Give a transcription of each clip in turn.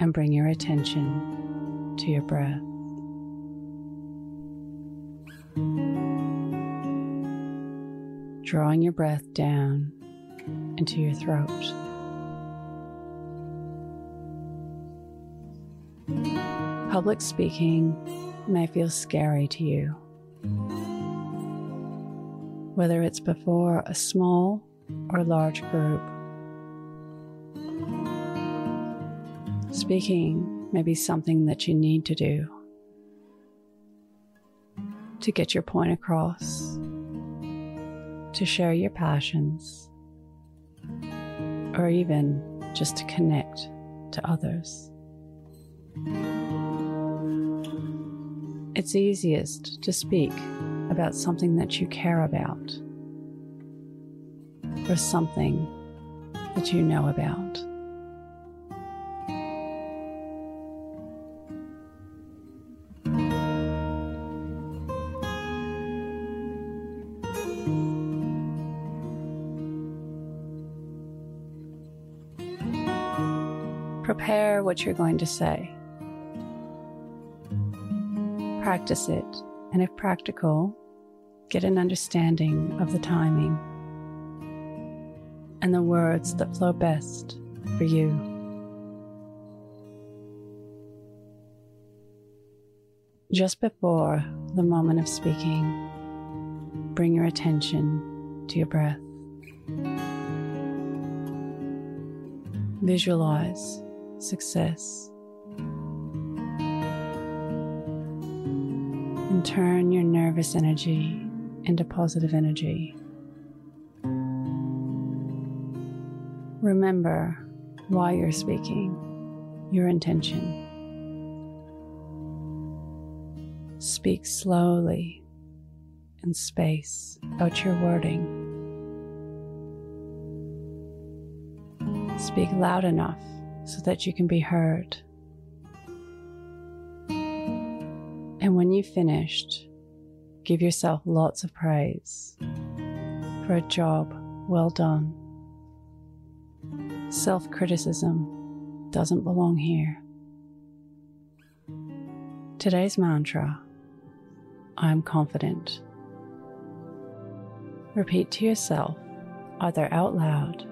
and bring your attention to your breath. Drawing your breath down into your throat. Public speaking may feel scary to you. Whether it's before a small or large group, speaking may be something that you need to do to get your point across, to share your passions, or even just to connect to others. It's easiest to speak about something that you care about or something that you know about. Prepare what you're going to say. Practice it, and if practical, get an understanding of the timing and the words that flow best for you. Just before the moment of speaking, bring your attention to your breath. Visualize success. And turn your nervous energy into positive energy. Remember why you're speaking, your intention. Speak slowly and space out your wording. Speak loud enough so that you can be heard. And when you've finished, give yourself lots of praise for a job well done. Self criticism doesn't belong here. Today's mantra I'm confident. Repeat to yourself, either out loud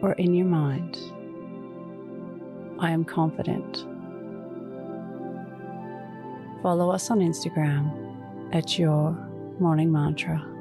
or in your mind. I am confident. Follow us on Instagram at Your Morning Mantra.